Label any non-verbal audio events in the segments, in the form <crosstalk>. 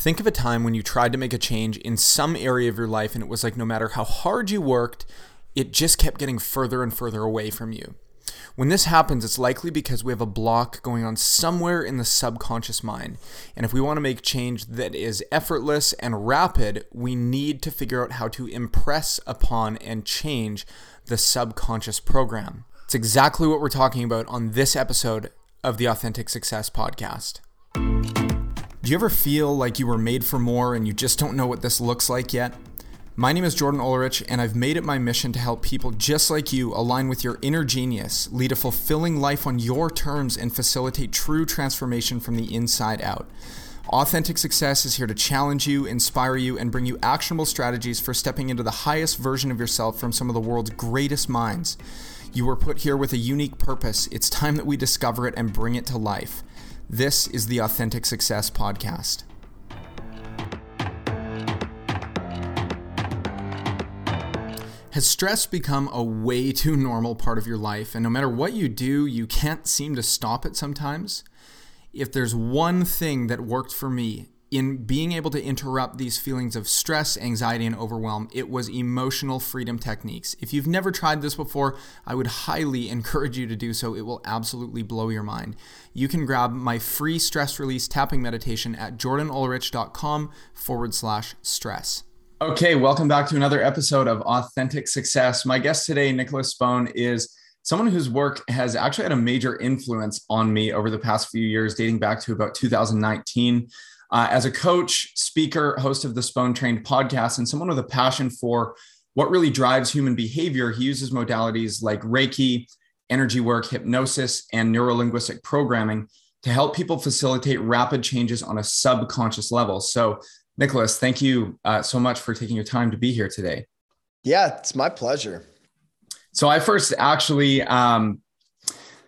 Think of a time when you tried to make a change in some area of your life and it was like no matter how hard you worked, it just kept getting further and further away from you. When this happens, it's likely because we have a block going on somewhere in the subconscious mind. And if we want to make change that is effortless and rapid, we need to figure out how to impress upon and change the subconscious program. It's exactly what we're talking about on this episode of the Authentic Success Podcast. Do you ever feel like you were made for more and you just don't know what this looks like yet? My name is Jordan Ulrich, and I've made it my mission to help people just like you align with your inner genius, lead a fulfilling life on your terms, and facilitate true transformation from the inside out. Authentic Success is here to challenge you, inspire you, and bring you actionable strategies for stepping into the highest version of yourself from some of the world's greatest minds. You were put here with a unique purpose. It's time that we discover it and bring it to life. This is the Authentic Success Podcast. Has stress become a way too normal part of your life? And no matter what you do, you can't seem to stop it sometimes? If there's one thing that worked for me, in being able to interrupt these feelings of stress, anxiety, and overwhelm, it was emotional freedom techniques. If you've never tried this before, I would highly <laughs> encourage you to do so. It will absolutely blow your mind. You can grab my free stress release tapping meditation at jordanulrich.com forward slash stress. Okay, welcome back to another episode of Authentic Success. My guest today, Nicholas Spohn, is someone whose work has actually had a major influence on me over the past few years, dating back to about 2019. Uh, as a coach, speaker, host of the Spohn Trained podcast, and someone with a passion for what really drives human behavior, he uses modalities like Reiki, energy work, hypnosis, and neurolinguistic programming to help people facilitate rapid changes on a subconscious level. So, Nicholas, thank you uh, so much for taking your time to be here today. Yeah, it's my pleasure. So, I first actually, um,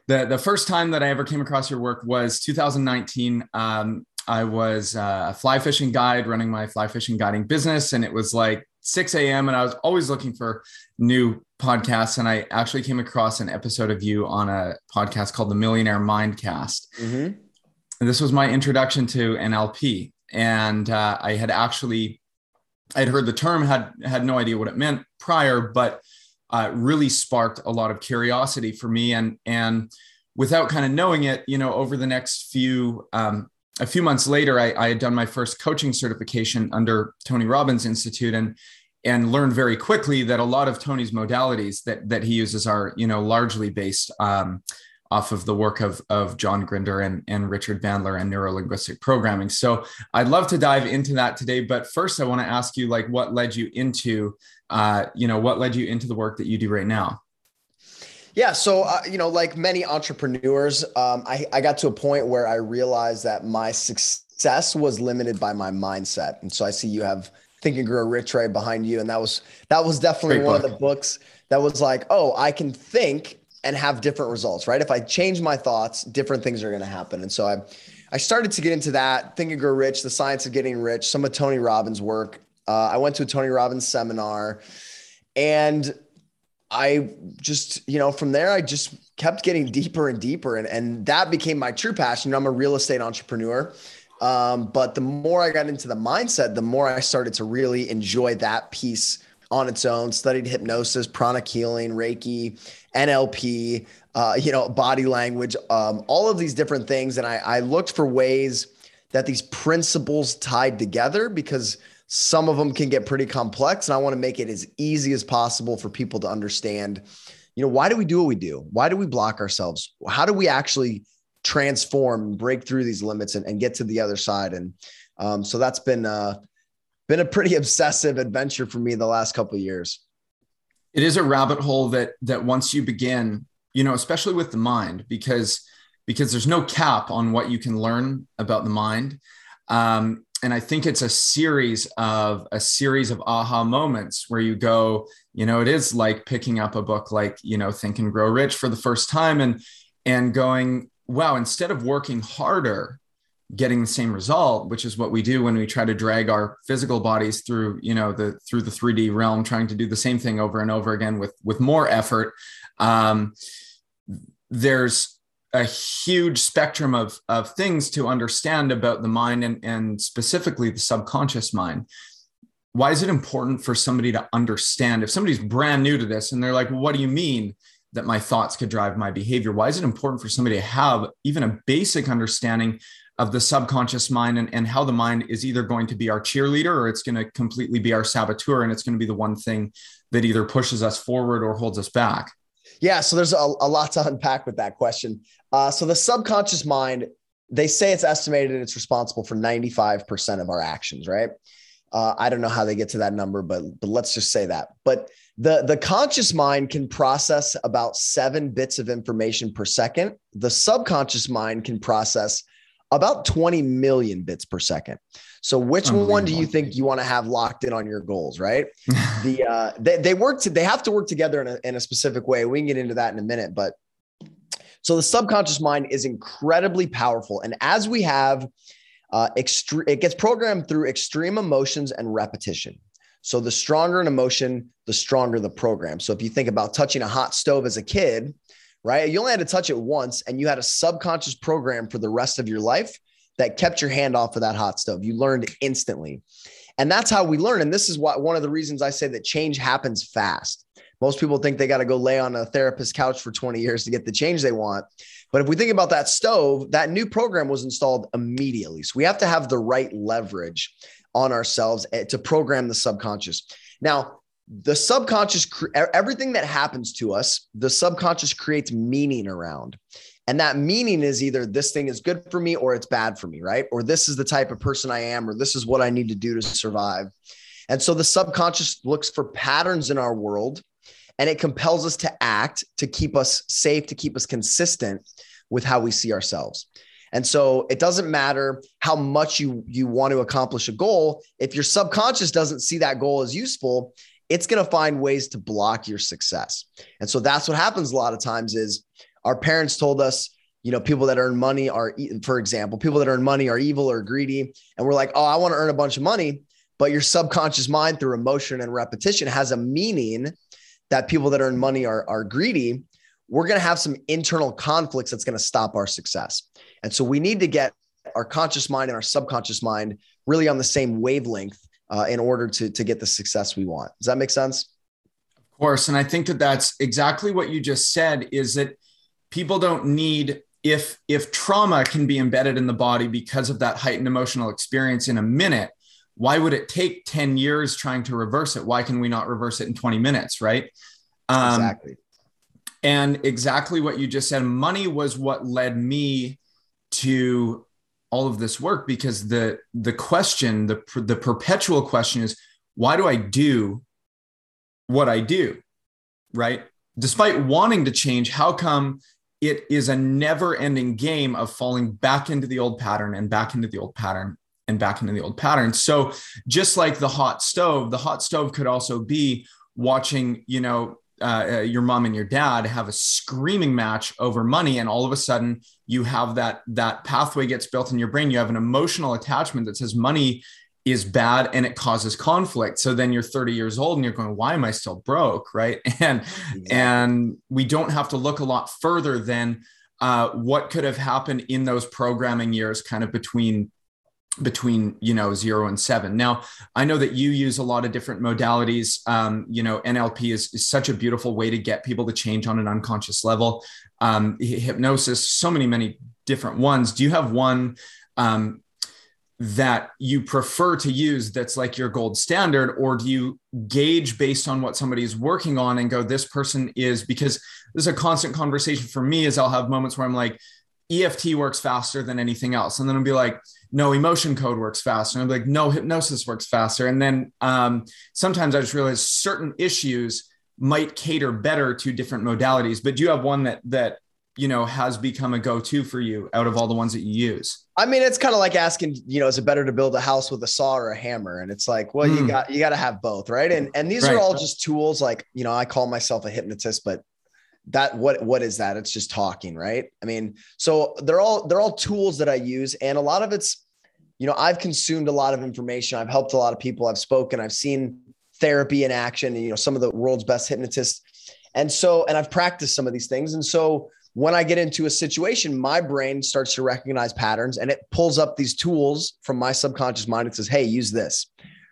the, the first time that I ever came across your work was 2019. Um, I was uh, a fly fishing guide running my fly fishing guiding business, and it was like 6 a.m. and I was always looking for new podcasts. And I actually came across an episode of you on a podcast called the Millionaire Mindcast. Mm-hmm. And this was my introduction to NLP. And uh, I had actually, I'd heard the term, had had no idea what it meant prior, but uh, really sparked a lot of curiosity for me. And and without kind of knowing it, you know, over the next few um, a few months later, I, I, had done my first coaching certification under Tony Robbins Institute and and learned very quickly that a lot of Tony's modalities that that he uses are you know largely based um, off of the work of of John Grinder and and Richard Bandler and neurolinguistic programming. So I'd love to dive into that today, but first I want to ask you like what led you into uh, you know what led you into the work that you do right now. Yeah. So, uh, you know, like many entrepreneurs, um, I, I got to a point where I realized that my success was limited by my mindset. And so I see you have Think and Grow Rich right behind you. And that was, that was definitely Great one book. of the books that was like, oh, I can think and have different results, right? If I change my thoughts, different things are going to happen. And so I, I started to get into that, Think and Grow Rich, the science of getting rich, some of Tony Robbins' work. Uh, I went to a Tony Robbins seminar and I just, you know, from there, I just kept getting deeper and deeper. And, and that became my true passion. You know, I'm a real estate entrepreneur. Um, but the more I got into the mindset, the more I started to really enjoy that piece on its own. Studied hypnosis, pranic healing, Reiki, NLP, uh, you know, body language, um, all of these different things. And I, I looked for ways that these principles tied together because – some of them can get pretty complex, and I want to make it as easy as possible for people to understand. You know, why do we do what we do? Why do we block ourselves? How do we actually transform, break through these limits, and, and get to the other side? And um, so that's been uh, been a pretty <laughs> obsessive adventure for me the last couple of years. It is a rabbit hole that that once you begin, you know, especially with the mind, because because there's no cap on what you can learn about the mind. Um, and I think it's a series of a series of aha moments where you go, you know, it is like picking up a book like, you know, Think and Grow Rich for the first time and and going, wow, instead of working harder, getting the same result, which is what we do when we try to drag our physical bodies through, you know, the through the 3D realm, trying to do the same thing over and over again with with more effort. Um, there's a huge spectrum of, of things to understand about the mind and, and specifically the subconscious mind. Why is it important for somebody to understand if somebody's brand new to this and they're like, what do you mean that my thoughts could drive my behavior? Why is it important for somebody to have even a basic understanding of the subconscious mind and, and how the mind is either going to be our cheerleader or it's going to completely be our saboteur and it's going to be the one thing that either pushes us forward or holds us back? Yeah, so there's a, a lot to unpack with that question. Uh, so the subconscious mind, they say it's estimated it's responsible for 95% of our actions, right? Uh, I don't know how they get to that number, but but let's just say that. But the the conscious mind can process about seven bits of information per second. The subconscious mind can process about 20 million bits per second. So which one do you think you want to have locked in on your goals, right? <laughs> the uh, they, they work to they have to work together in a, in a specific way. We can get into that in a minute, but so the subconscious mind is incredibly powerful, and as we have uh, extre- it gets programmed through extreme emotions and repetition. So the stronger an emotion, the stronger the program. So if you think about touching a hot stove as a kid, right? You only had to touch it once, and you had a subconscious program for the rest of your life that kept your hand off of that hot stove. You learned instantly. And that's how we learn. And this is what one of the reasons I say that change happens fast. Most people think they got to go lay on a therapist's couch for 20 years to get the change they want. But if we think about that stove, that new program was installed immediately. So we have to have the right leverage on ourselves eh, to program the subconscious. Now, the subconscious, everything that happens to us, the subconscious creates meaning around. And that meaning is either this thing is good for me or it's bad for me, right? Or this is the type of person I am, or this is what I need to do to survive. And so the subconscious looks for patterns in our world and it compels us to act to keep us safe, to keep us consistent with how we see ourselves. And so it doesn't matter how much you you want to accomplish a goal, if your subconscious doesn't see that goal as useful, it's going to find ways to block your success. And so that's what happens a lot of times is our parents told us, you know, people that earn money are, for example, people that earn money are evil or greedy. And we're like, oh, I want to earn a bunch of money. But your subconscious mind through emotion and repetition has a meaning that people that earn money are, are greedy. We're going to have some internal conflicts that's going to stop our success. And so we need to get our conscious mind and our subconscious mind really on the same wavelength uh, in order to, to get the success we want. Does that make sense? Of course. And I think that that's exactly what you just said is that people don't need if if trauma can be embedded in the body because of that heightened emotional experience in a minute why would it take 10 years trying to reverse it? Why can we not reverse it in 20 minutes right? Um, exactly. and exactly what you just said money was what led me to all of this work because the the question the the perpetual question is why do i do what i do right? Despite wanting to change how come it is a never ending game of falling back into the old pattern and back into the old pattern and back into the old patterns. So just like the hot stove, the hot stove could also be watching, you know, uh, uh, your mom and your dad have a screaming match over money, and all of a sudden you have that that pathway gets built in your brain. You have an emotional attachment that says money is bad and it causes conflict. So then you're 30 years old and you're going, why am I still broke? Right. <laughs> And exactly. and we don't have to look a lot further than uh, what could have happened in those programming years, kind of between between you know zero and seven. Now i know that you use a lot of different modalities. Um, you know nlp is, is, such a beautiful way to get people to change on an unconscious level. Um, hypnosis so many many different ones. Do you have one um, that you prefer to use that's like your gold standard or do you gauge based on what somebody is working on and go this person is because this is a constant conversation for me is i'll have moments where i'm like eft works faster than anything else. And then i'll be like no emotion code works faster. And i'm like no hypnosis works faster. And then um, sometimes i just realize certain issues might cater better to different modalities. But do you have one that that you know has become a go-to for you out of all the ones that you use? I mean it's kind of like asking you know is it better to build a house with a saw or a hammer? And it's like well mm. you got you got to have both right? And and these right. are all just tools like you know i call myself a hypnotist but that what what is that? It's just talking right? I mean so they're all they're all tools that i use and a lot of it's you know i've consumed a lot of information i've helped a lot of people i've spoken i've seen therapy in action and you know some of the world's best hypnotists and so and i've practiced some of these things and so when I get into a situation, my brain starts to recognize patterns and it pulls up these tools from my subconscious mind. It says, Hey, use this,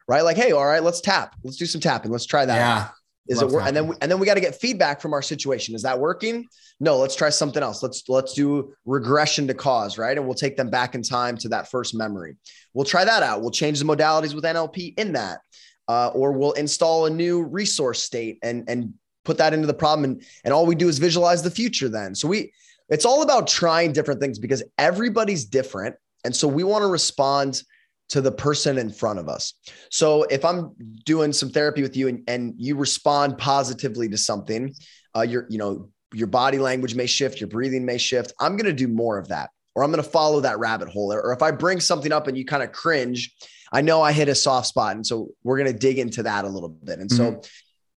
right? Like, Hey, all right, let's tap. Let's do some tapping. Let's try that. Yeah. Is Love it work? And then, we, and then we got to get feedback from our situation. Is that working? No, let's try something else. Let's, let's do regression to cause, right? And we'll take them back in time to that first memory. We'll try that out. We'll change the modalities with NLP in that. Uh, or we'll install a new resource state and, and put that into the problem and, and all we do is visualize the future then so we it's all about trying different things because everybody's different and so we want to respond to the person in front of us so if i'm doing some therapy with you and, and you respond positively to something uh, your you know your body language may shift your breathing may shift i'm going to do more of that or i'm going to follow that rabbit hole or if i bring something up and you kind of cringe i know i hit a soft spot and so we're going to dig into that a little bit and mm-hmm. so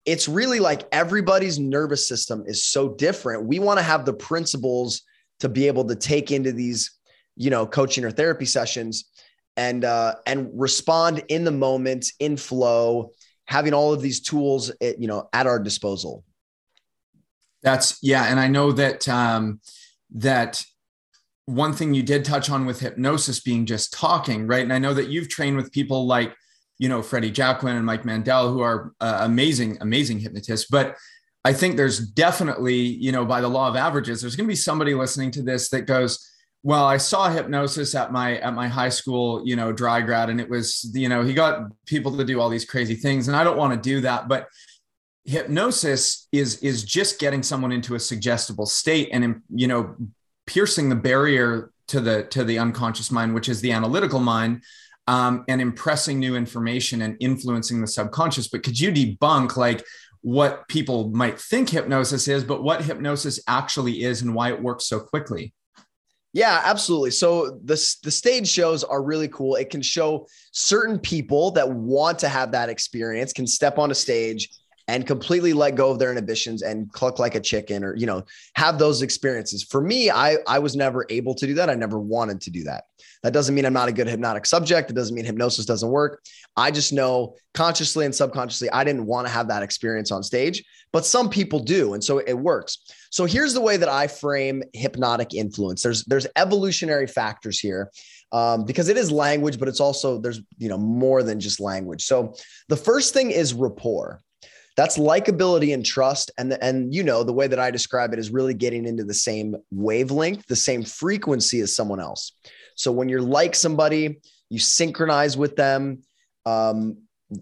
it's really like everybody's nervous system is so different. We want to have the principles to be able to take into these, you know, coaching or therapy sessions and uh, and respond in the moment, in flow, having all of these tools, at, eh, you know, at our disposal. That's yeah, and I know that um, that one thing you did touch on with hypnosis being just talking, right? And I know that you've trained with people like you know, Freddy Jacquin and Mike Mandel, who are uh, amazing, amazing hypnotists. But I think there's definitely, you know, by the law of averages, there's going to be somebody listening to this that goes, well, I saw hypnosis at my at my high school, you know, dry grad, and it was, you know, he got people to do all these crazy things, and I don't want to do that, but hypnosis is is just getting someone into a suggestible state and you know piercing the barrier to the to the unconscious mind which is the analytical mind um, and impressing new information and influencing the subconscious. But could you debunk like what people might think hypnosis is, but what hypnosis actually is and why it works so quickly? Yeah, absolutely. So the, the stage shows are really cool. It can show certain people that want to have that experience can step on a stage and completely let go of their inhibitions and cluck like a chicken or you know have those experiences. For me i i was never able to do that. I never wanted to do that. That doesn't mean i'm not a good hypnotic subject. It doesn't mean hypnosis doesn't work. I just know consciously and subconsciously i didn't want to have that experience on stage but some people do and so it works. So here's the way that i frame hypnotic influence. There's there's evolutionary factors here um, because it is language but it's also there's you know more than just language. So the first thing is rapport that's likability and trust and the, and you know the way that i describe it is really getting into the same wavelength the same frequency as someone else. So when you're like somebody you synchronize with them um,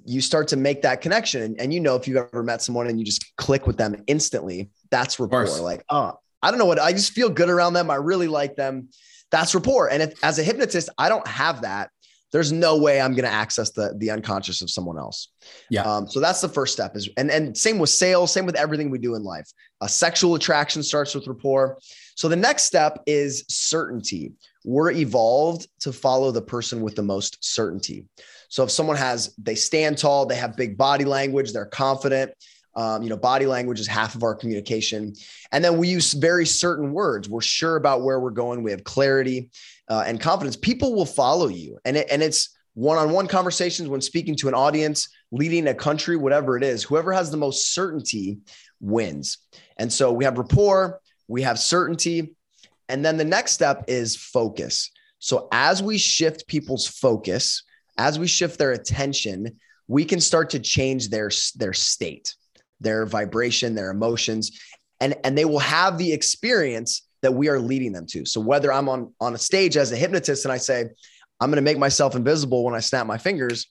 you start to make that connection. And, and, you know if you've ever met someone and you just click with them instantly that's rapport. like oh i don't know what i just feel good around them. I really like them. That's rapport. And if, as a hypnotist i don't have that there's no way I'm going to access the the unconscious of someone else. Yeah. Um, so that's the first step is and and same with sales, same with everything we do in life. A sexual attraction starts with rapport. So the next step is certainty. We're evolved to follow the person with the most certainty. So if someone has they stand tall, they have big body language, they're confident. Um, you know, body language is half of our communication. And then we use very certain words. We're sure about where we're going. We have clarity uh, and confidence, people will follow you. And, it, and it's one-on-one conversations when speaking to an audience, leading a country, whatever it is, whoever has the most certainty wins. And so we have rapport, we have certainty. And then the next step is focus. So as we shift people's focus, as we shift their attention, we can start to change their, their state, their vibration, their emotions, and, and they will have the experience that we are leading them to. So whether I'm on on a stage as a hypnotist and I say, I'm going to make myself invisible when I snap my fingers,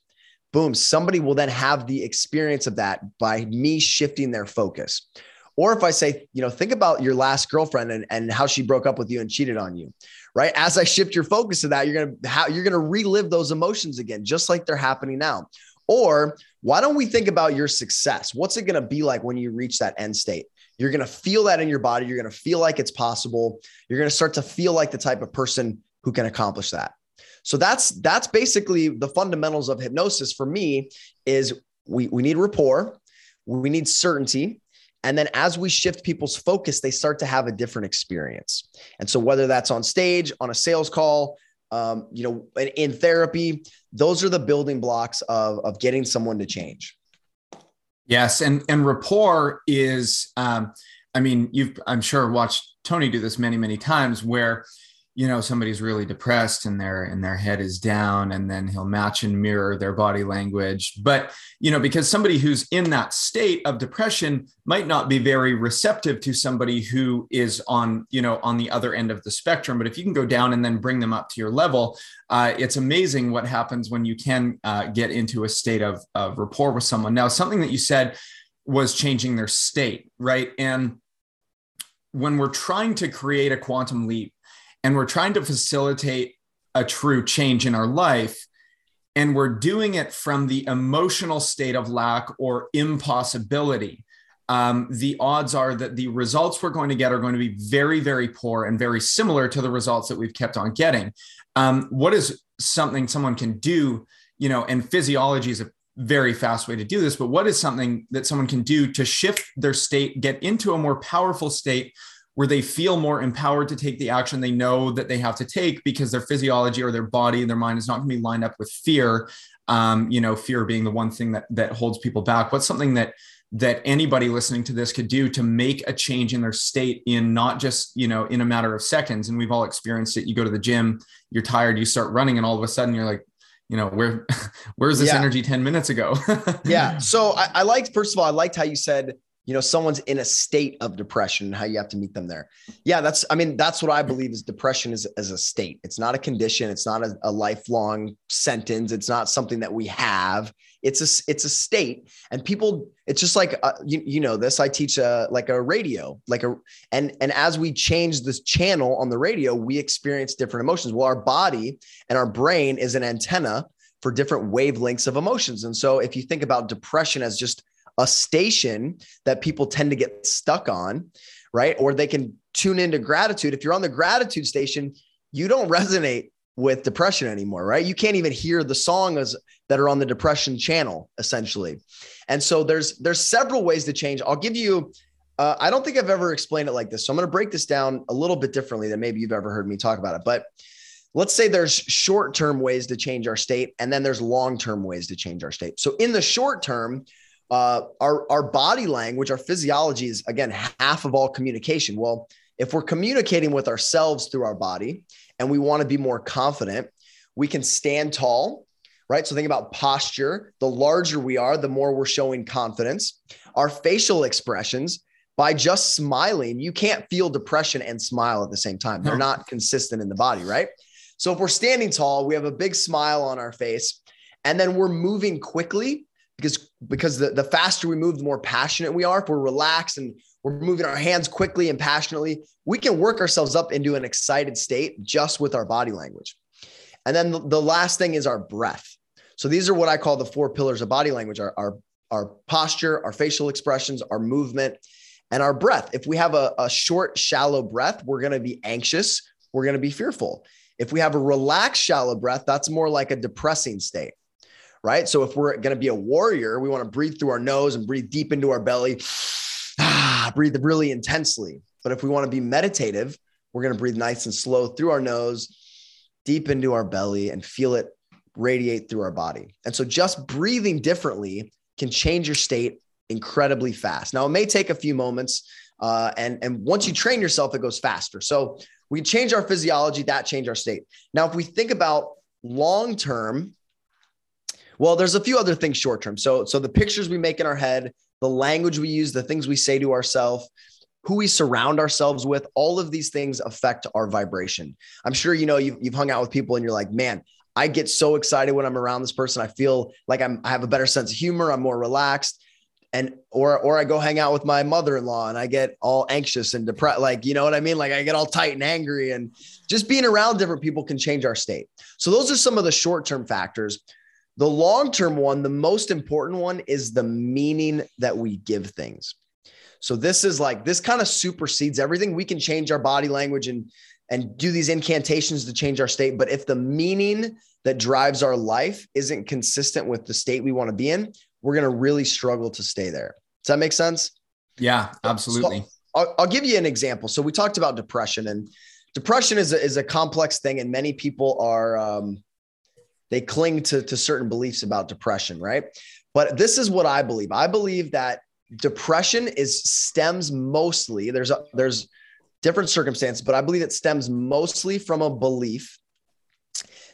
boom, somebody will then have the experience of that by me shifting their focus. Or if I say, you know, think about your last girlfriend and, and how she broke up with you and cheated on you, right? As I shift your focus to that, you're gonna how you're gonna relive those emotions again, just like they're happening now. Or why don't we think about your success? What's it gonna be like when you reach that end state? You're going to feel that in your body. You're going to feel like it's possible. You're going to start to feel like the type of person who can accomplish that. So that's that's basically the fundamentals of hypnosis for me is we we need rapport, we need certainty, and then as we shift people's focus, they start to have a different experience. And so whether that's on stage, on a sales call, um, you know, in, in therapy, those are the building blocks of of getting someone to change. Yes, and and rapport is, um, I mean, you've I'm sure watched Tony do this many, many times where you know somebody's really depressed and their and their head is down and then he'll match and mirror their body language. But you know because somebody who's in that state of depression might not be very receptive to somebody who is on you know on the other end of the spectrum. But if you can go down and then bring them up to your level uh, it's amazing what happens when you can uh, get into a state of, of rapport with someone. Now something that you said was changing their state right? And when we're trying to create a quantum leap and we're trying to facilitate a true change in our life and we're doing it from the emotional state of lack or impossibility. Um, the odds are that the results we're going to get are going to be very very poor and very similar to the results that we've kept on getting. Um, what is something someone can do you know and physiology is a very fast way to do this but what is something that someone can do to shift their state get into a more powerful state where they feel more empowered to take the action they know that they have to take because their physiology or their body and their mind is not going to be lined up with fear um, you know fear being the one thing that that holds people back. What's something that that anybody listening to this could do to make a change in their state in not just you know in a matter of seconds? And we've all experienced it. You go to the gym you're tired you start running and all of a sudden you're like you know where <laughs> where's this yeah. energy 10 minutes ago? <laughs> Yeah. So I, I liked first of all i liked how you said you know someone's in a state of depression how you have to meet them there. Yeah that's i mean that's what i believe is depression is as a state. It's not a condition. It's not a, a, lifelong sentence. It's not something that we have. It's a it's a state. And people it's just like uh, you, you know this i teach a like a radio like a and and as we change this channel on the radio we experience different emotions. Well our body and our brain is an antenna for different wavelengths of emotions. And so if you think about depression as just a station that people tend to get stuck on, right? Or they can tune into gratitude. If you're on the gratitude station, you don't resonate with depression anymore, right? You can't even hear the songs that are on the depression channel, essentially. And so there's there's several ways to change. I'll give you. Uh, I don't think I've ever explained it like this, so I'm going to break this down a little bit differently than maybe you've ever heard me talk about it. But let's say there's short term ways to change our state, and then there's long term ways to change our state. So in the short term, uh, our our body language, our physiology is again half of all communication. Well, if we're communicating with ourselves through our body and we want to be more confident, we can stand tall, right? So think about posture. The larger we are, the more we're showing confidence. Our facial expressions, by just smiling, you can't feel depression and smile at the same time. They're not consistent in the body, right? So if we're standing tall, we have a big smile on our face, and then we're moving quickly because because the, the faster we move, the more passionate we are. If we're relaxed and we're moving our hands quickly and passionately, we can work ourselves up into an excited state just with our body language. And then the, the last thing is our breath. So these are what I call the four pillars of body language: our, our, our posture, our facial expressions, our movement, and our breath. If we have a, a short, shallow breath, we're going to be anxious. We're going to be fearful. If we have a relaxed, shallow breath, that's more like a depressing state right? So if we're going to be a warrior, we want to breathe through our nose and breathe deep into our belly, ah, <sighs> breathe really intensely. But if we want to be meditative, we're going to breathe nice and slow through our nose, deep into our belly, and feel it radiate through our body. And so just breathing differently can change your state incredibly fast. Now, it may take a few moments. Uh, and, and once you train yourself, it goes faster. So we change our physiology, that change our state. Now, if we think about long term, well, there's a few other things short term. So, so the pictures we make in our head, the language we use, the things we say to ourselves, who we surround ourselves with, all of these things affect our vibration. I'm sure you know you've, you've hung out with people and you're like, man, I get so excited when I'm around this person. I feel like I'm I have a better sense of humor. I'm more relaxed. And or or I go hang out with my mother-in-law and I get all anxious and depressed. Like, you know what I mean? Like I get all tight and angry. And just being around different people can change our state. So those are some of the short-term factors. The long term one, the most important one is the meaning that we give things. So this is like this kind of supersedes everything. We can change our body language and and do these incantations to change our state, but if the meaning that drives our life isn't consistent with the state we want to be in, we're going to really struggle to stay there. Does that make sense? Yeah, absolutely. So I'll, I'll, give you an example. So we talked about depression, and depression is a, is a complex thing, and many people are um, they cling to, to certain beliefs about depression, right? But this is what I believe. I believe that depression is stems mostly there's a, there's different circumstances, but I believe it stems mostly from a belief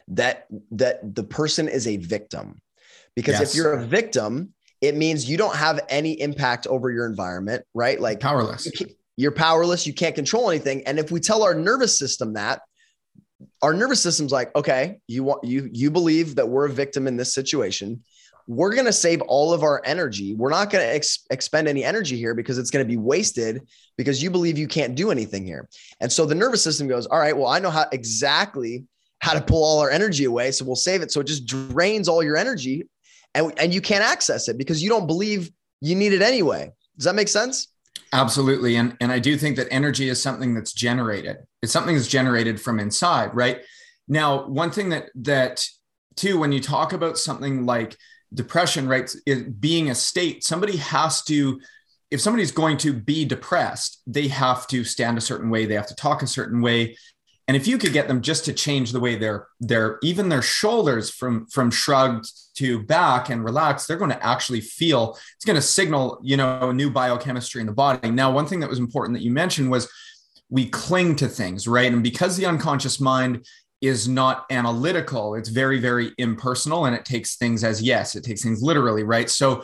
that that the person is a victim. Because yes. if you're a victim, it means you don't have any impact over your environment, right? Like powerless. You're powerless. You can't control anything. And if we tell our nervous system that, our nervous system's like, okay, you want you you believe that we're a victim in this situation. We're going to save all of our energy. We're not going to ex- expend any energy here because it's going to be wasted because you believe you can't do anything here. And so the nervous system goes, all right, well, I know how exactly how to pull all our energy away. So we'll save it. So it just drains all your energy and, and you can't access it because you don't believe you need it anyway. Does that make sense? Absolutely. And, and I do think that energy is something that's generated. It's something that's generated from inside, right? Now, one thing that that too, when you talk about something like depression, right, being a state, somebody has to, if somebody's going to be depressed, they have to stand a certain way, they have to talk a certain way, and if you could get them just to change the way their their even their shoulders from from shrugged to back and relax, they're going to actually feel it's going to signal, you know, a new biochemistry in the body. Now, one thing that was important that you mentioned was we cling to things, right? And because the unconscious mind is not analytical, it's very, very impersonal and it takes things as yes, it takes things literally, right? So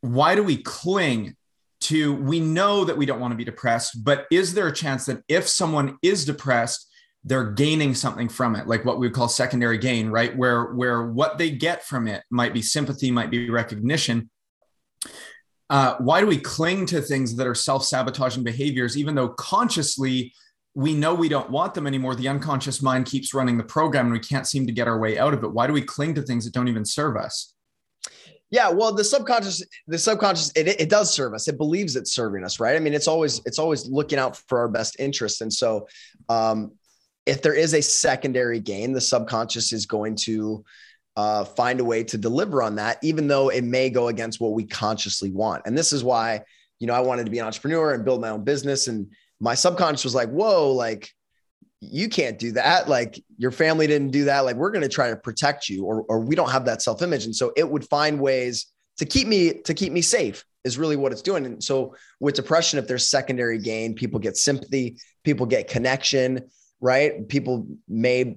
why do we cling to we know that we don't want to be depressed, but is there a chance that if someone is depressed, they're gaining something from it, like what we would call secondary gain, right? Where where what they get from it might be sympathy, might be recognition. Uh, why do we cling to things that are self-sabotaging behaviors, even though consciously we know we don't want them anymore? The unconscious mind keeps running the program and we can't seem to get our way out of it. Why do we cling to things that don't even serve us? Yeah, well, the subconscious, the subconscious, it, it does serve us. It believes it's serving us, right? I mean, it's always it's always looking out for our best interest. And so, um, if there is a secondary gain, the subconscious is going to uh, find a way to deliver on that, even though it may go against what we consciously want. And this is why, you know, I wanted to be an entrepreneur and build my own business. And my subconscious was like, "Whoa, like you can't do that. Like your family didn't do that. Like we're going to try to protect you or, or we don't have that self-image. And so it would find ways to keep me, to keep me safe is really what it's doing. And so with depression, if there's secondary gain, people get sympathy, people get connection, right? People may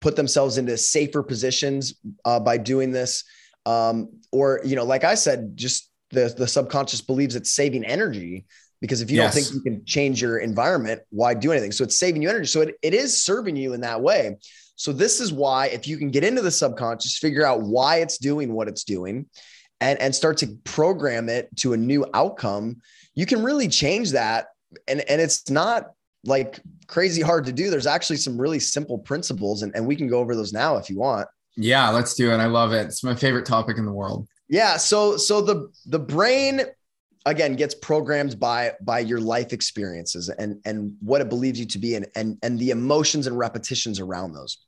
put themselves into safer positions uh, by doing this. Um, or, you know, like I said, just the, the subconscious believes it's saving energy because if you yes. don't think you can change your environment, why do anything? So it's saving you energy. So it, it is serving you in that way. So this is why if you can get into the subconscious, figure out why it's doing what it's doing and, and start to program it to a new outcome, you can really change that. And, and it's not like crazy hard to do. There's actually some really simple principles and, and we can go over those now if you want. Yeah, let's do it. I love it. It's my favorite topic in the world. Yeah. So, so the, the brain again gets programmed by by your life experiences and and what it believes you to be and and and the emotions and repetitions around those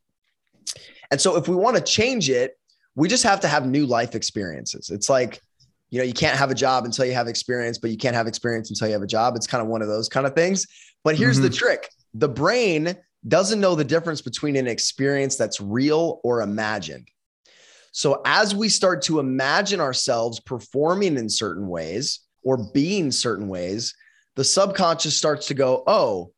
and so if we want to change it we just have to have new life experiences it's like you know you can't have a job until you have experience but you can't have experience until you have a job it's kind of one of those kind of things but here's mm-hmm. the trick the brain doesn't know the difference between an experience that's real or imagined so as we start to imagine ourselves performing in certain ways or being certain ways, the subconscious starts to go, oh,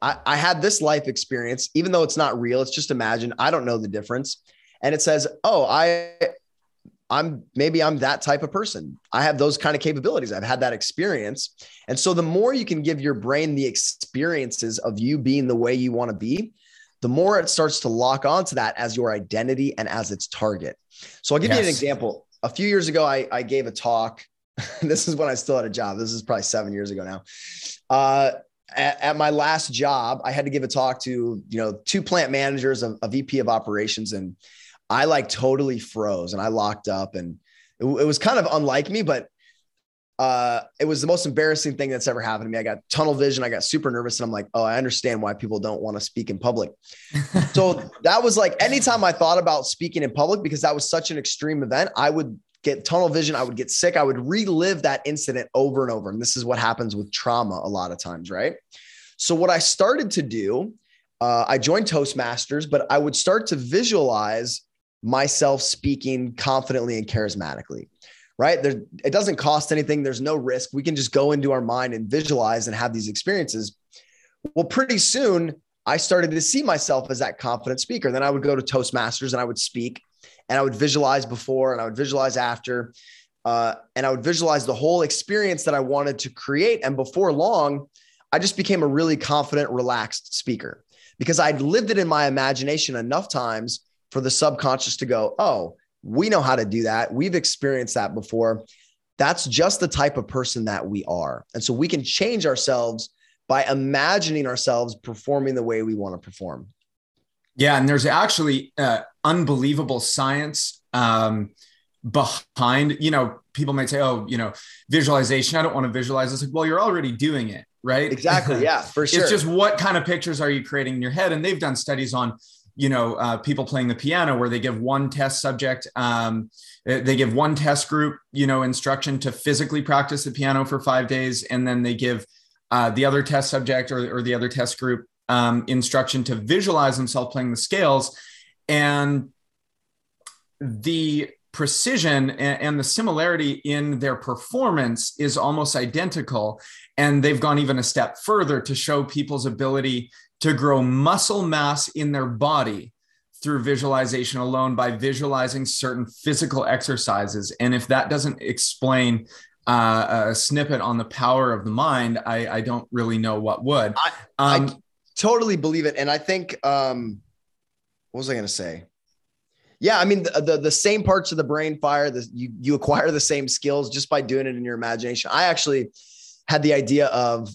I, I had this life experience, even though it's not real, it's just imagine. I don't know the difference. And it says, oh, I I'm maybe I'm that type of person. I have those kind of capabilities. I've had that experience. And so the more you can give your brain the experiences of you being the way you want to be, the more it starts to lock onto that as your identity and as its target. So I'll give yes. you an example. A few years ago, I, I gave a talk <laughs> this is when I still had a job. This is probably seven years ago now. Uh, at, at, my last job, I had to give a talk to, you know, two plant managers, a, a VP of operations, and I like totally froze and I locked up and it, it was kind of unlike me, but uh, it was the most embarrassing thing that's ever happened to me. I got tunnel vision. I got super nervous and I'm like, oh, I understand why people don't want to speak in public. <laughs> so that was like anytime I thought about speaking in public, because that was such an extreme event, I would get tunnel vision. I would get sick. I would relive that incident over and over. And this is what happens with trauma a lot of times, right? So, what I started to do, uh, I joined Toastmasters, but I would start to visualize myself speaking confidently and charismatically, right? There, it doesn't cost anything. There's no risk. We can just go into our mind and visualize and have these experiences. Well, pretty soon I started to see myself as that confident speaker. Then I would go to Toastmasters and I would speak and I would visualize before and I would visualize after. Uh, and I would visualize the whole experience that I wanted to create. And before long, I just became a really confident, relaxed speaker because I'd lived it in my imagination enough times for the subconscious to go, oh, we know how to do that. We've experienced that before. That's just the type of person that we are. And so we can change ourselves by imagining ourselves performing the way we want to perform. Yeah. And there's actually uh, unbelievable science um, behind, you know, people might say, oh, you know, visualization. I don't want to visualize. It's like, well, you're already doing it, right? Exactly. Yeah, for <laughs> sure. it's just what kind of pictures are you creating in your head? And they've done studies on you know uh, people playing the piano where they give one test subject um, they give one test group you know instruction to physically practice the piano for five days and then they give uh, the other test subject or, or the other test group um, instruction to visualize themselves playing the scales. And the precision and the similarity in their performance is almost identical and they've gone even a step further to show people's ability to grow muscle mass in their body through visualization alone by visualizing certain physical exercises. And if that doesn't explain uh, a snippet on the power of the mind, I, I don't really know what would. I, um, I totally believe it. And I think, um, what was I going to say? Yeah, I mean the, the, the same parts of the brain fire. The, you you acquire the same skills just by doing it in your imagination. I actually had the idea of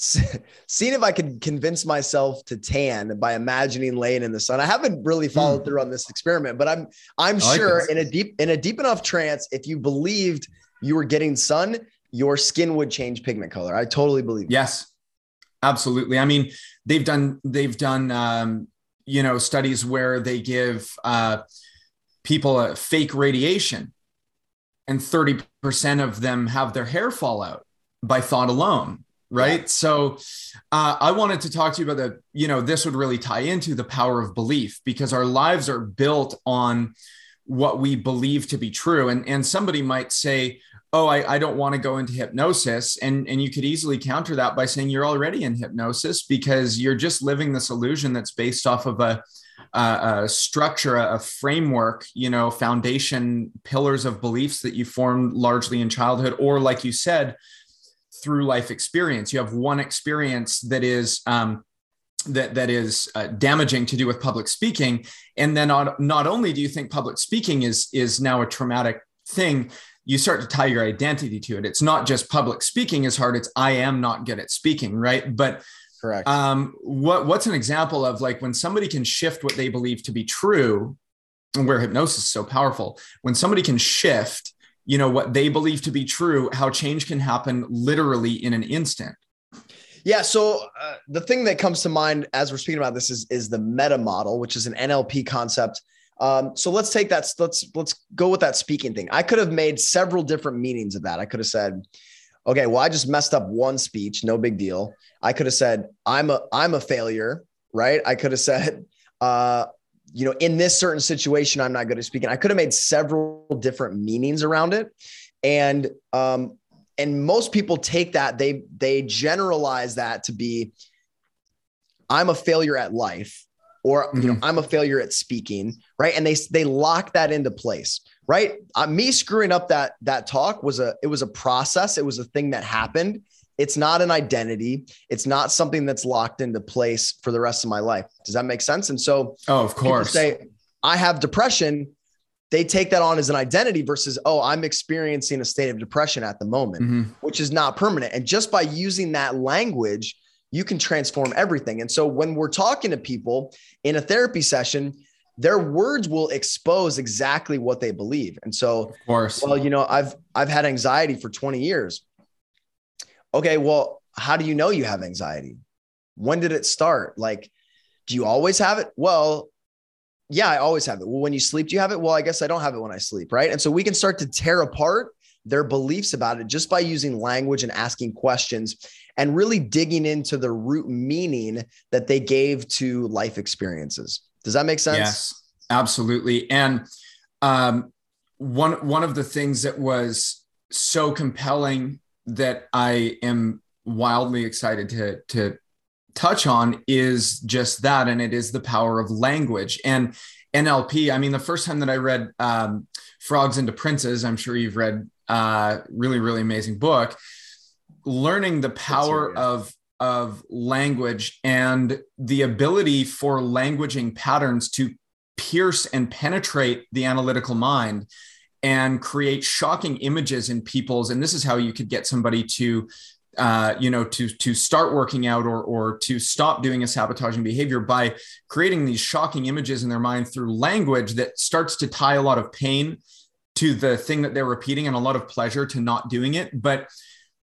<laughs> seeing if I could convince myself to tan by imagining laying in the sun. I haven't really followed mm. through on this experiment, but I'm I'm sure in a deep in a deep enough trance, if you believed you were getting sun, your skin would change pigment color. I totally believe. Yes, absolutely. I mean, they've done they've done um, you know studies where they give uh, people a fake radiation, and thirty percent of them have their hair fall out by thought alone right yeah. so uh, i wanted to talk to you about that. you know this would really tie into the power of belief because our lives are built on what we believe to be true and and somebody might say oh i, I don't want to go into hypnosis and and you could easily counter that by saying you're already in hypnosis because you're just living this illusion that's based off of a a structure, a framework, you know, foundation pillars of beliefs that you formed largely in childhood, or like you said, through life experience. You have one experience that is um, that that is uh, damaging to do with public speaking, and then on, not only do you think public speaking is is now a traumatic thing, you start to tie your identity to it. It's not just public speaking is hard; it's I am not good at speaking, right? But correct. Um, what what's an example of like when somebody can shift what they believe to be true, where hypnosis is so powerful? When somebody can shift you know what they believe to be true how change can happen literally in an instant. Yeah so uh, the thing that comes to mind as we're speaking about this is is the meta model which is an nlp concept. Um, so let's take that let's let's go with that speaking thing. I could have made several different meanings of that. I could have said okay well i just messed up one speech no big deal. I could have said i'm a i'm a failure right? I could have said <laughs> uh, you know, in this certain situation, I'm not good at speaking. I could have made several different meanings around it. And um, and most people take that, they they generalize that to be I'm a failure at life, or mm-hmm. you know, mm-hmm. I'm a failure at speaking, right? And they they lock that into place, right? Uh, me screwing up that that talk was a it was a process, it was a thing that happened it's not an identity. It's not something that's locked into place for the rest of my life. Does that make sense? And so, oh, of course, say I have depression. They take that on as an identity versus, oh, I'm experiencing a state of depression at the moment, mm-hmm. which is not permanent. And just by using that language, you can transform everything. And so when we're talking to people in a therapy session, their words will expose exactly what they believe. And so, of course, well, you know, I've I've had anxiety for 20 years okay, well, how do you know you have anxiety? When did it start? Like, do you always have it? Well, yeah, I always have it. Well, when you sleep, do you have it? Well, I guess I don't have it when I sleep, right? And so we can start to tear apart their beliefs about it just by using language and asking questions and really digging into the root meaning that they gave to life experiences. Does that make sense? Yes, absolutely. And um, one one of the things that was so compelling that I am wildly excited to to touch on is just that, and it is the power of language and NLP. I mean, the first time that I read um, Frogs into Princes, I'm sure you've read uh, really really amazing book. Learning the power of of language and the ability for languaging patterns to pierce and penetrate the analytical mind and create shocking images in people's and this is how you could get somebody to uh, you know to to start working out or or to stop doing a sabotaging behavior by creating these shocking images in their mind through language that starts to tie a lot of pain to the thing that they're repeating and a lot of pleasure to not doing it. But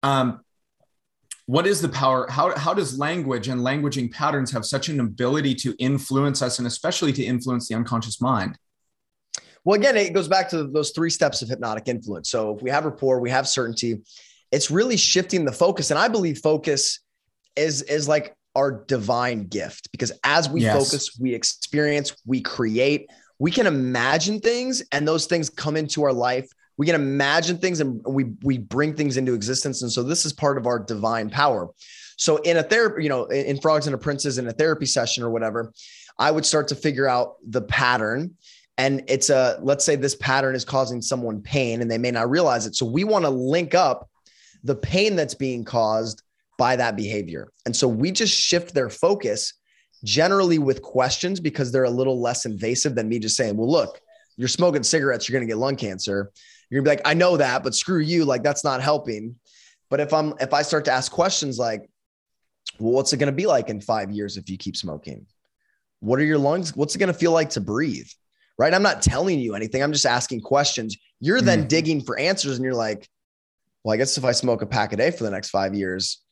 um, what is the power how, how does language and languaging patterns have such an ability to influence us and especially to influence the unconscious mind well again it goes back to those three steps of hypnotic influence. So if we have rapport we have certainty it's really shifting the focus. And i believe focus is is like our divine gift because as we yes. focus we experience we create we can imagine things and those things come into our life. We can imagine things and we we bring things into existence. And so this is part of our divine power. So in a therapy you know in, in frogs and a princes in a therapy session or whatever i would start to figure out the pattern and it's a let's say this pattern is causing someone pain and they may not realize it so we want to link up the pain that's being caused by that behavior and so we just shift their focus generally with questions because they're a little less invasive than me just saying well look you're smoking cigarettes you're going to get lung cancer you're gonna be like, I know that, but screw you. Like that's not helping. But if I'm if I start to ask questions like, well, what's it gonna be like in five years if you keep smoking? What are your lungs? What's it gonna feel like to breathe? Right. I'm not telling you anything. I'm just asking questions. You're then mm-hmm. digging for answers, and you're like, well, I guess if I smoke a pack a day for the next five years,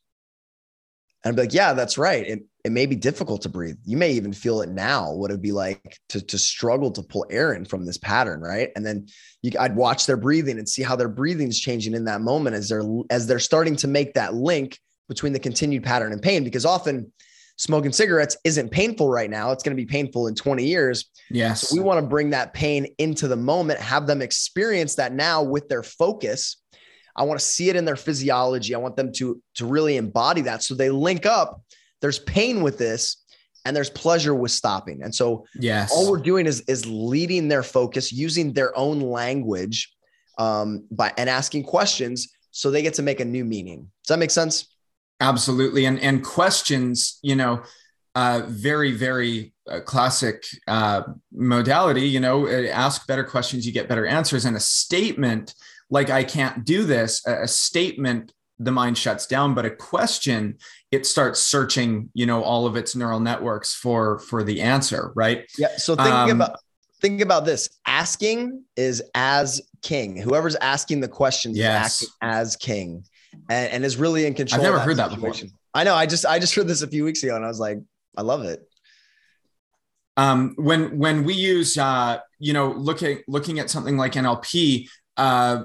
and I'd be like, yeah, that's right. It, it may be difficult to breathe. You may even feel it now, what it'd be like to, to struggle to pull air in from this pattern. Right. And then you, I'd watch their breathing and see how their breathing is changing in that moment as they're, as they're starting to make that link between the continued pattern and pain, because often smoking cigarettes isn't painful right now. It's going to be painful in 20 years. Yes. So we want to bring that pain into the moment, have them experience that now with their focus I want to see it in their physiology. I want them to to really embody that. So they link up. There's pain with this and there's pleasure with stopping. And so yes. all we're doing is is leading their focus using their own language um, by and asking questions so they get to make a new meaning. Does that make sense? Absolutely. And and questions, you know, uh, very very uh, classic uh, modality. You know, ask better questions, you get better answers, and a statement like I can't do this, a, a statement the mind shuts down but a question it starts searching you know all of its neural networks for for the answer right yeah so thinking um, about think about this asking is as king whoever's asking the questions yes. is acting as king and, and is really in control i've never heard that situation. before i know i just i just heard this a few weeks ago and i was like i love it um, when when we use uh, you know looking looking at something like nlp uh,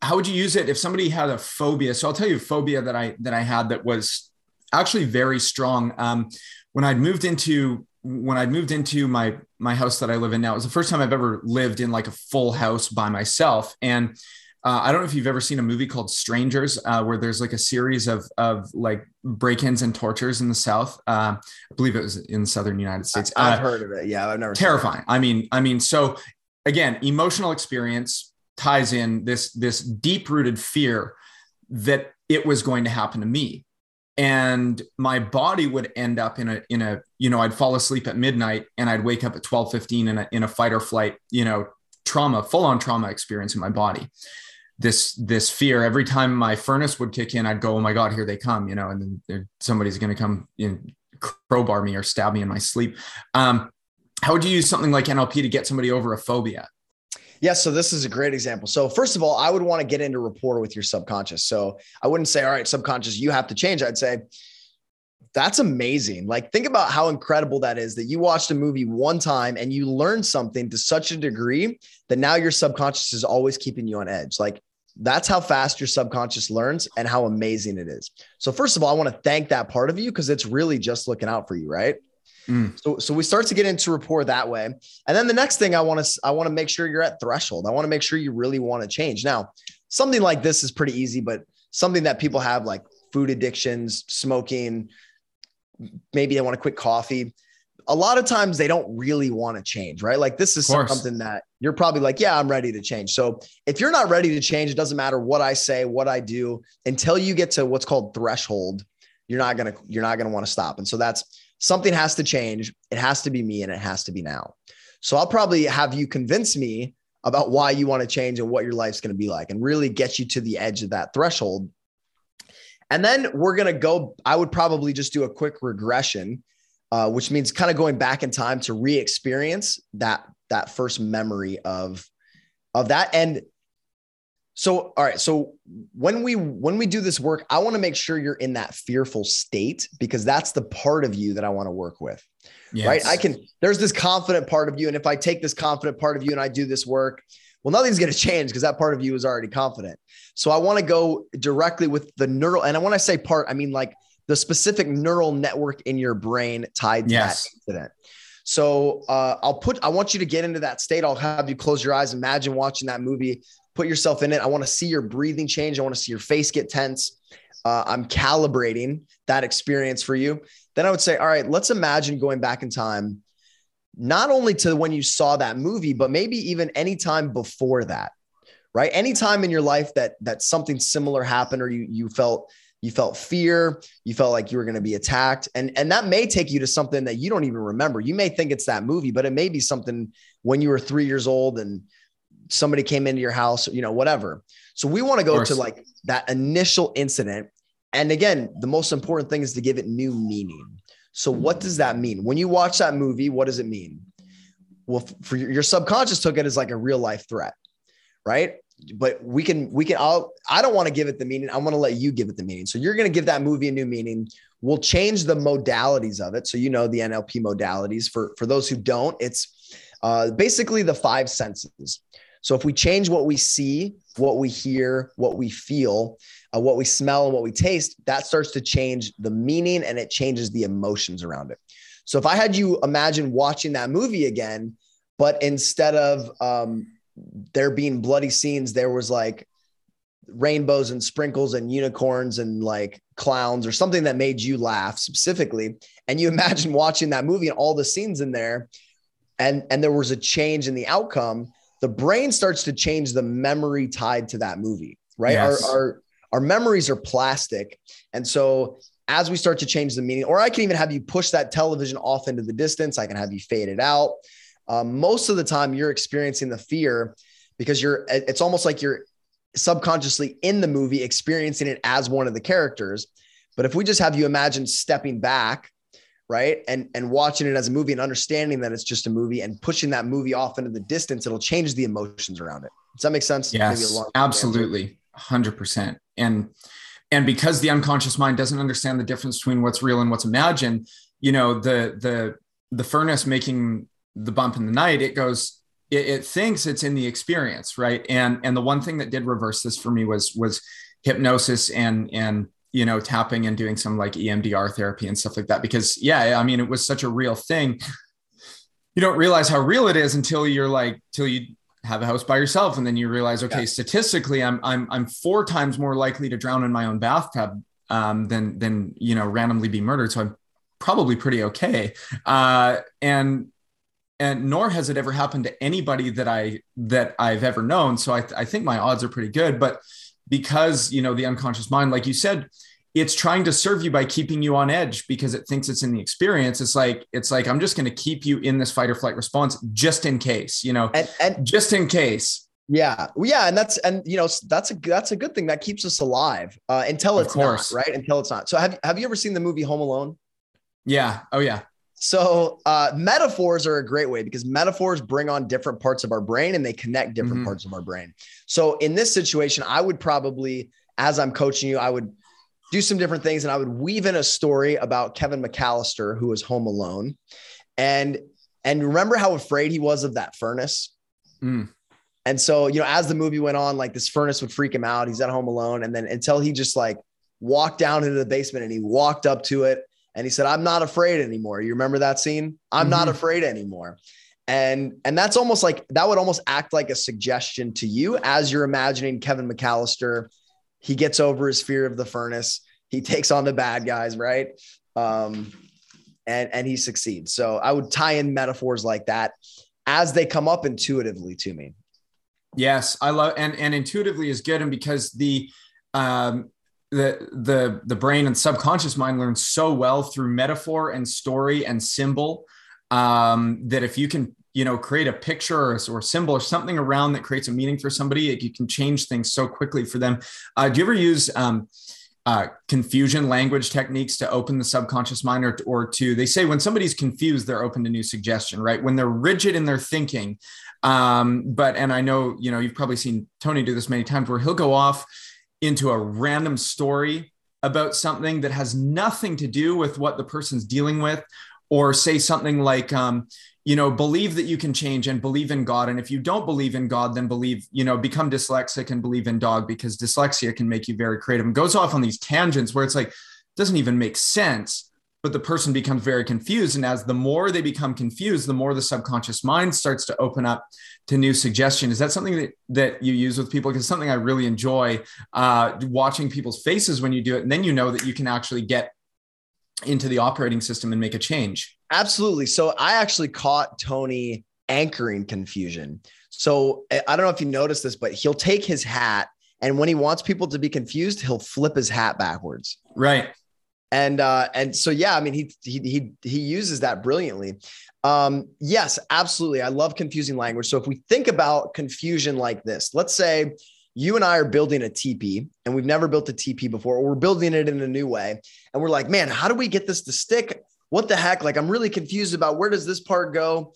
how would you use it if somebody had a phobia? So I'll tell you a phobia that I that I had that was actually very strong. Um, when I'd moved into when I'd moved into my my house that I live in now, it was the first time I've ever lived in like a full house by myself. And uh, I don't know if you've ever seen a movie called Strangers, uh, where there's like a series of of like break-ins and tortures in the South. Uh, I believe it was in the Southern United States. I've uh, heard of it. Yeah, I've never. Terrifying. I mean, I mean, so again, emotional experience ties in this this deep rooted fear that it was going to happen to me and my body would end up in a in a you know i'd fall asleep at midnight and i'd wake up at 12 15 in a, in a fight or flight you know trauma full on trauma experience in my body this this fear every time my furnace would kick in i'd go oh my god here they come you know and then somebody's going to come know, crowbar me or stab me in my sleep um, how would you use something like nlp to get somebody over a phobia Yes. So this is a great example. So first of all, I would want to get into rapport with your subconscious. So I wouldn't say, all right, subconscious, you have to change. I'd say, that's amazing. Like, think about how incredible that is that you watched a movie one time and you learned something to such a degree that now your subconscious is always keeping you on edge. Like, that's how fast your subconscious learns and how amazing it is. So, first of all, I want to thank that part of you because it's really just looking out for you, right? Mm. So, so we start to get into rapport that way. And then the next thing I want to, I want to make sure you're at threshold. I want to make sure you really want to change. Now, something like this is pretty easy, but something that people have like food addictions, smoking, maybe they want to quit coffee. A lot of times they don't really want to change, right? Like this is something that you're probably like, yeah, I'm ready to change. So if you're not ready to change, it doesn't matter what I say, what I do, until you get to what's called threshold, you're not gonna, you're not gonna want to stop. And so that's something has to change. It has to be me and it has to be now. So I'll probably have you convince me about why you want to change and what your life's going to be like and really get you to the edge of that threshold. And then we're going to go, I would probably just do a quick regression, uh, which means kind of going back in time to re-experience that, that first memory of, of that. And so, all right. So when we when we do this work, I want to make sure you're in that fearful state because that's the part of you that I want to work with. Yes. Right? I can there's this confident part of you and if I take this confident part of you and I do this work, well nothing's going to change because that part of you is already confident. So I want to go directly with the neural and when I say part, I mean like the specific neural network in your brain tied to yes. that incident. So uh, I'll put. I want you to get into that state. I'll have you close your eyes. Imagine watching that movie put yourself in it. I want to see your breathing change. I want to see your face get tense. Uh, I'm calibrating that experience for you. Then I would say, all right, let's imagine going back in time, not only to when you saw that movie, but maybe even any time before that, right? Any time in your life that that something similar happened, or you you felt you felt fear, you felt like you were going to be attacked, and and that may take you to something that you don't even remember. You may think it's that movie, but it may be something when you were three years old and somebody came into your house, you know, whatever. So we want to go to like that initial incident. And again, the most important thing is to give it new meaning. So what does that mean? When you watch that movie, what does it mean? Well, for your, your subconscious took it as like a real life threat, right? But we can, we can, I'll, I don't want to give it the meaning. I want to let you give it the meaning. So you're going to give that movie a new meaning. We'll change the modalities of it. So, you know, the NLP modalities for, for those who don't, it's uh, basically the five senses. So if we change what we see, what we hear, what we feel, uh, what we smell, and what we taste, that starts to change the meaning and it changes the emotions around it. So if I had you imagine watching that movie again, but instead of um, there being bloody scenes, there was like rainbows and sprinkles and unicorns and like clowns or something that made you laugh specifically. And you <laughs> imagine watching that movie and all the scenes in there, and and there was a change in the outcome the brain starts to change the memory tied to that movie, right? Yes. Our, our, our memories are plastic. And so as we start to change the meaning, or I can even have you push that television off into the distance, I can have you fade it out. Um, most of the time, you're experiencing the fear because you're, it's almost like you're subconsciously in the movie experiencing it as one of the characters. But if we just have you imagine stepping back right and and watching it as a movie and understanding that it's just a movie and pushing that movie off into the distance it'll change the emotions around it. Does that make sense? Yes absolutely. 100% and and because the unconscious mind doesn't understand the difference between what's real and what's imagined you know the the the furnace making the bump in the night it goes it, it thinks it's in the experience right and and the one thing that did reverse this for me was was hypnosis and and you know, tapping and doing some like EMDR therapy and stuff like that. Because yeah, I mean, it was such a real thing. You don't realize how real it is until you're like, till you have a house by yourself. And then you realize, okay, yeah. statistically, I'm, I'm, I'm four times more likely to drown in my own bathtub um, than, than, you know, randomly be murdered. So I'm probably pretty okay. Uh, and, and nor has it ever happened to anybody that I, that I've ever known. So I, I think my odds are pretty good, but because you know the unconscious mind like you said it's trying to serve you by keeping you on edge because it thinks it's in the experience. It's like it's like i'm just going to keep you in this fight or flight response just in case you know and, and just in case. Yeah. Yeah and that's and you know that's a that's a good thing. That keeps us alive uh, until it's not right? Until it's not. So have, have you ever seen the movie home alone? Yeah. Oh yeah so uh, metaphors are a great way because metaphors bring on different parts of our brain and they connect different mm-hmm. parts of our brain. So in this situation, I would probably, as I'm coaching you, I would do some different things and I would weave in a story about Kevin McAllister who was home alone, and and remember how afraid he was of that furnace. Mm. And so you know, as the movie went on, like this furnace would freak him out. He's at home alone, and then until he just like walked down into the basement and he walked up to it and he said, I'm not afraid anymore. You remember that scene? I'm mm-hmm. not afraid anymore. And and that's almost like that would almost act like a suggestion to you as you're imagining Kevin McAllister. He gets over his fear of the furnace. He takes on the bad guys, right? Um, and and he succeeds. So I would tie in metaphors like that as they come up intuitively to me. Yes, I love and and intuitively is good, and because the um, the the the brain and subconscious mind learns so well through metaphor and story and symbol um, that if you can you know create a picture or, or symbol or something around that creates a meaning for somebody you can change things so quickly for them. Uh, do you ever use um, uh, confusion language techniques to open the subconscious mind or, or to they say when somebody's confused they're open to new suggestion right? When they're rigid in their thinking um, but and i know you know you've probably seen tony do this many times where he'll go off into a random story about something that has nothing to do with what the person's dealing with or say something like um, you know believe that you can change and believe in god. And if you don't believe in god then believe you know become dyslexic and believe in dog because dyslexia can make you very creative. And goes off on these tangents where it's like doesn't even make sense but the person becomes very confused. And as the more they become confused the more the subconscious mind starts to open up to new suggestion. Is that something that, that you use with people? Because something i really enjoy uh, watching people's faces when you do it. And then you know that you can actually get into the operating system and make a change. Absolutely. So i actually caught tony anchoring confusion. So i don't know if you noticed this but he'll take his hat and when he wants people to be confused he'll flip his hat backwards. Right and uh, and so yeah, I mean he he he he uses that brilliantly. Um, yes, absolutely. I love confusing language. So if we think about confusion like this, let's say you and I are building a TP and we've never built a TP before, or we're building it in a new way, and we're like, man, how do we get this to stick? What the heck? Like I'm really confused about where does this part go?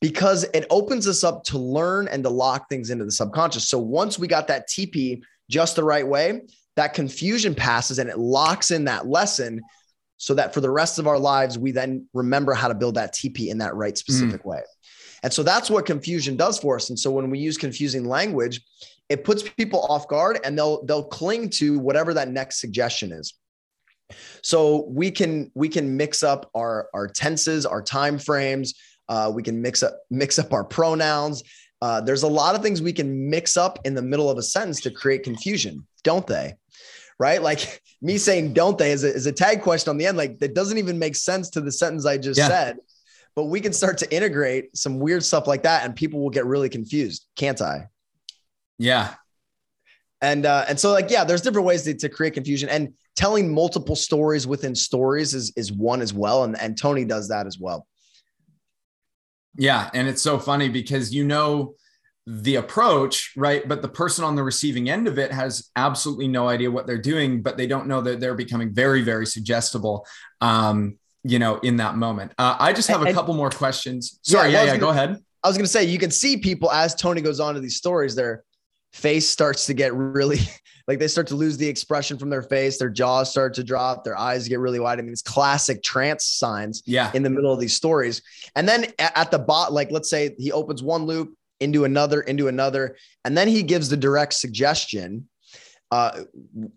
Because it opens us up to learn and to lock things into the subconscious. So once we got that TP just the right way, that confusion passes and it locks in that lesson so that for the rest of our lives, we then remember how to build that TP in that right specific mm. way. And so that's what confusion does for us. And so when we use confusing language, it puts people off guard and they'll they'll cling to whatever that next suggestion is. So we can we can mix up our our tenses, our time frames. Uh, we can mix up mix up our pronouns. Uh, there's a lot of things we can mix up in the middle of a sentence to create confusion, don't they? Right? Like me saying don't they is a, is a tag question on the end. Like that doesn't even make sense to the sentence I just yeah. said. But we can start to integrate some weird stuff like that, and people will get really confused, can't I? Yeah. And uh, and so like yeah, there's different ways to, to create confusion, and telling multiple stories within stories is is one as well, and and Tony does that as well. Yeah, and it's so funny because you know the approach, right? But the person on the receiving end of it has absolutely no idea what they're doing, but they don't know that they're becoming very, very suggestible. Um, you know, in that moment. Uh, I just have a and, couple more questions. Sorry, yeah, yeah, yeah gonna, go ahead. I was going to say, you can see people as Tony goes on to these stories, their face starts to get really <laughs> like they start to lose the expression from their face, their jaws start to drop, their eyes get really wide. I mean, it's classic trance signs yeah. in the middle of these stories. And then at the bot, like let's say he opens one loop, into another, into another. And then he gives the direct suggestion. Uh,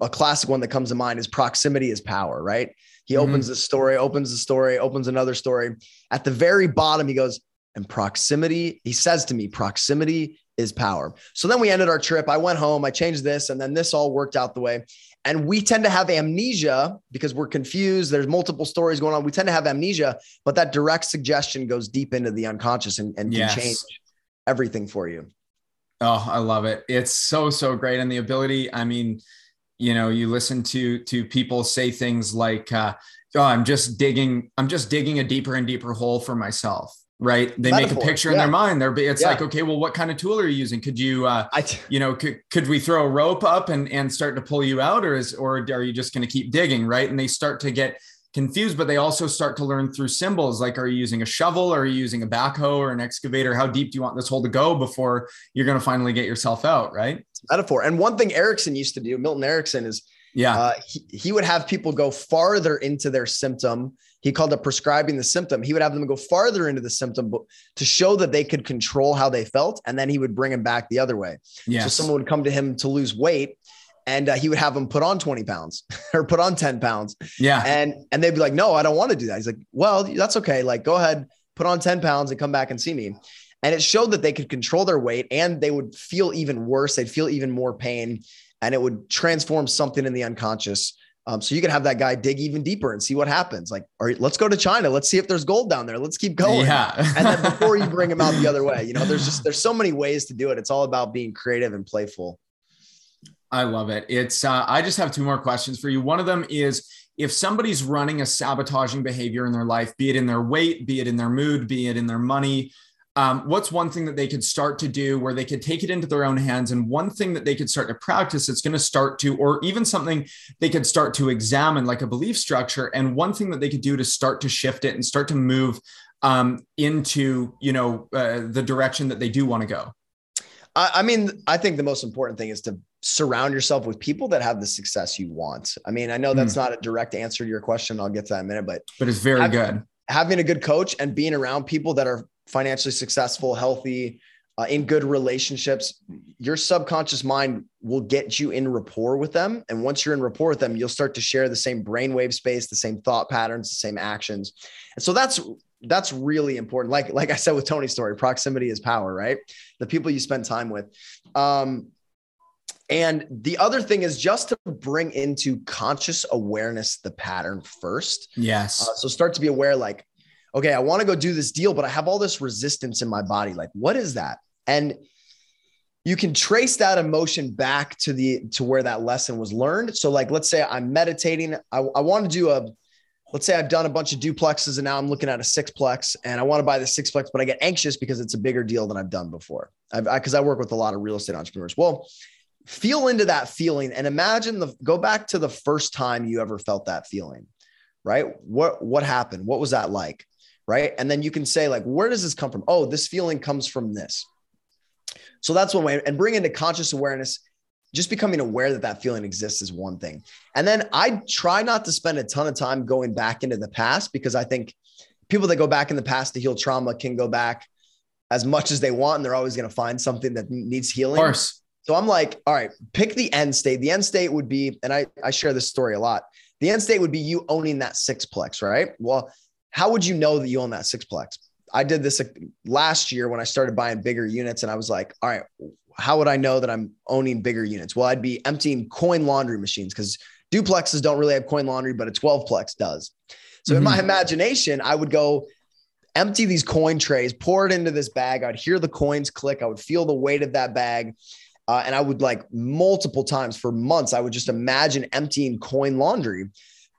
a classic one that comes to mind is proximity is power, right? He mm-hmm. opens the story, opens the story, opens another story. At the very bottom, he goes, and proximity, he says to me, proximity is power. So then we ended our trip. I went home, I changed this, and then this all worked out the way. And we tend to have amnesia because we're confused. There's multiple stories going on. We tend to have amnesia, but that direct suggestion goes deep into the unconscious and, and yes. can change everything for you. Oh, I love it. It's so, so great. And the ability, I mean, you know, you listen to to people say things like, uh, oh, I'm just digging, I'm just digging a deeper and deeper hole for myself. Right. They Metaphor. make a picture yeah. in their mind. They're it's yeah. like, okay, well, what kind of tool are you using? Could you uh t- you know, could could we throw a rope up and and start to pull you out, or is or are you just gonna keep digging? Right. And they start to get confused, but they also start to learn through symbols like, are you using a shovel? Or are you using a backhoe or an excavator? How deep do you want this hole to go before you're going to finally get yourself out? Right. Metaphor. And one thing Erickson used to do, Milton Erickson, is yeah, uh, he, he would have people go farther into their symptom. He called it prescribing the symptom. He would have them go farther into the symptom to show that they could control how they felt. And then he would bring them back the other way. Yes. So someone would come to him to lose weight and uh, he would have them put on 20 pounds <laughs> or put on 10 pounds. Yeah. And and they'd be like, no, I don't want to do that. He's like, well, that's okay. Like, go ahead, put on 10 pounds and come back and see me. And it showed that they could control their weight and they would feel even worse. They'd feel even more pain and it would transform something in the unconscious. Um, so you can have that guy dig even deeper and see what happens. Like, all right, let's go to China. Let's see if there's gold down there. Let's keep going. Yeah. and then before you bring <laughs> him out the other way, you know, there's just there's so many ways to do it. It's all about being creative and playful. I love it. It's uh, I just have two more questions for you. One of them is if somebody's running a sabotaging behavior in their life, be it in their weight, be it in their mood, be it in their money, um, what's one thing that they could start to do where they could take it into their own hands and one thing that they could start to practice it's going to start to or even something they could start to examine like a belief structure and one thing that they could do to start to shift it and start to move um, into you know uh, the direction that they do want to go I, I mean i think the most important thing is to surround yourself with people that have the success you want i mean i know that's mm. not a direct answer to your question i'll get to that in a minute but but it's very having, good having a good coach and being around people that are financially successful, healthy, uh, in good relationships, your subconscious mind will get you in rapport with them. And once you're in rapport with them, you'll start to share the same brainwave space, the same thought patterns, the same actions. And so that's that's really important. Like like I said with Tony's story, proximity is power, right? The people you spend time with. Um, and the other thing is just to bring into conscious awareness the pattern first. Yes. Uh, so start to be aware, like, okay, I want to go do this deal, but I have all this resistance in my body. Like, what is that? And you can trace that emotion back to the to where that lesson was learned. So, like, let's say I'm meditating. I, I want to do a let's say I've done a bunch of duplexes and now I'm looking at a sixplex and I want to buy the sixplex, but I get anxious because it's a bigger deal than I've done before. Because I, I, work with a lot of real estate entrepreneurs. Well, feel into that feeling and imagine the go back to the first time you ever felt that feeling, right? What what happened? What was that like? right? And then you can say, like, where does this come from? Oh, this feeling comes from this. So that's one way. And bring into conscious awareness, just becoming aware that that feeling exists is one thing. And then I try not to spend a ton of time going back into the past because I think people that go back in the past to heal trauma can go back as much as they want and they're always going to find something that needs healing. Of course. So I'm like, all right, pick the end state. The end state would be, and I, I share this story a lot. The end state would be you owning that sixplex, right? Well, how would you know that you own that sixplex? I did this last year when I started buying bigger units, and I was like, all right, how would I know that I'm owning bigger units? Well, I'd be emptying coin laundry machines because duplexes don't really have coin laundry, but a 12plex does. So mm-hmm. in my mm-hmm. imagination, I would go empty these coin trays, pour it into this bag. I'd hear the coins click. I would feel the weight of that bag. Uh, and I would like multiple times for months, I would just imagine emptying coin laundry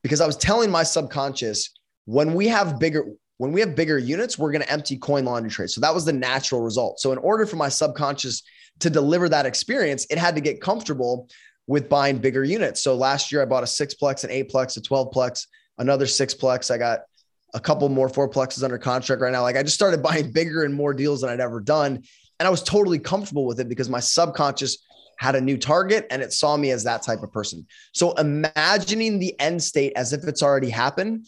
because I was telling my subconscious, when we have bigger when we have bigger units, we're going to empty coin laundry trays. So that was the natural result. So in order for my subconscious to deliver that experience, it had to get comfortable with buying bigger units. So last year I bought a sixplex, an eightplex, a 12plex, another sixplex. I got a couple more fourplexes under contract right now. Like I just started <laughs> buying bigger and more deals than I'd ever done. And I was totally comfortable with it because my subconscious had a new target and it saw me as that type of person. So imagining the end state as if it's already happened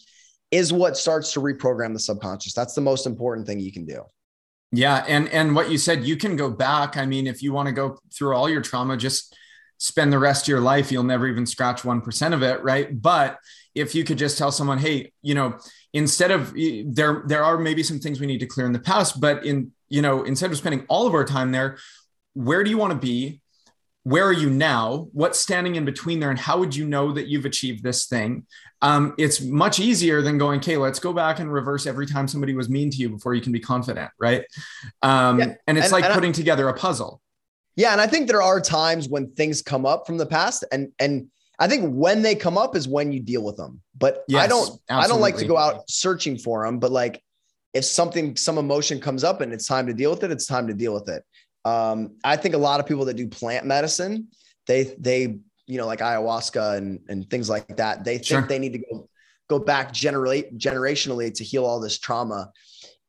is what starts to reprogram the subconscious. That's the most important thing you can do. Yeah, and and what you said, you can go back. I mean, if you want to go through all your trauma, just spend the rest of your life. You'll never even scratch one percent of it, right? But if you could just tell someone, hey, you know, instead of there, there are maybe some things we need to clear in the past, but in you know, instead of spending all of our time there, where do you want to be? where are you now? What's standing in between there? And how would you know that you've achieved this thing? Um, it's much easier than going, okay, let's go back and reverse every time somebody was mean to you before you can be confident, right? Um, yeah. And it's and, like and putting I, together a puzzle. Yeah, and I think there are times when things come up from the past, and and I think when they come up is when you deal with them. But yes, I don't absolutely. I don't like to go out searching for them. But like if something some emotion comes up and it's time to deal with it, it's time to deal with it. Um, I think a lot of people that do plant medicine, they they you know like ayahuasca and and things like that, they think sure. they need to go go back generate generationally to heal all this trauma.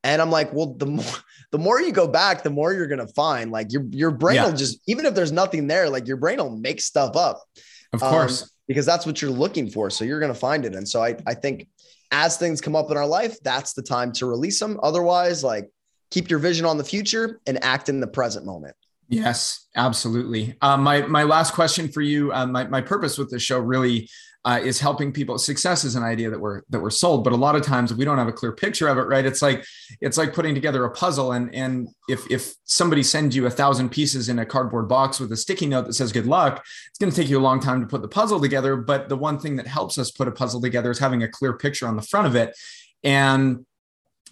And I'm like, well, the more <laughs> the more you go back, the more you're gonna find. Like your your brain yeah. will just even if there's nothing there, like your brain will make stuff up. Of course. Um, because that's what you're looking for. So you're gonna find it. And so I I think as things come up in our life, that's the time to release them. Otherwise, like keep your vision on the future and act in the present moment. Yes, absolutely. Um, my my last question for you. Um, my my purpose with the show really uh, is helping people. Success is an idea that we're that we're sold, but a lot of times we don't have a clear picture of it. Right? It's like it's like putting together a puzzle, and and if if somebody sends you a thousand pieces in a cardboard box with a sticky note that says "Good luck," it's going to take you a long time to put the puzzle together. But the one thing that helps us put a puzzle together is having a clear picture on the front of it, and